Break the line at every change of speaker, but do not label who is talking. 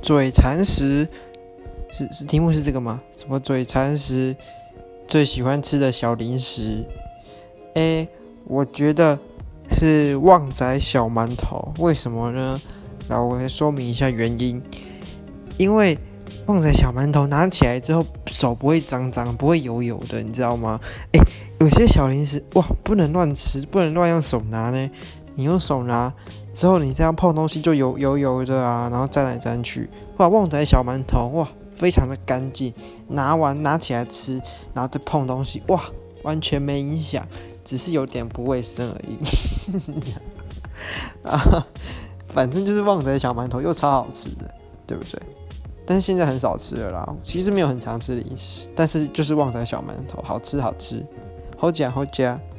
嘴馋时是是题目是这个吗？什么嘴馋时最喜欢吃的小零食？诶，我觉得是旺仔小馒头。为什么呢？那我来说明一下原因。因为旺仔小馒头拿起来之后手不会脏脏，不会油油的，你知道吗？诶，有些小零食哇，不能乱吃，不能乱用手拿呢。你用手拿之后，你这样碰东西就油油油的啊，然后沾来沾去。哇，旺仔小馒头哇，非常的干净，拿完拿起来吃，然后再碰东西，哇，完全没影响，只是有点不卫生而已。啊，反正就是旺仔小馒头又超好吃的，对不对？但是现在很少吃了啦，其实没有很常吃零食，但是就是旺仔小馒头好吃好吃，好假好假。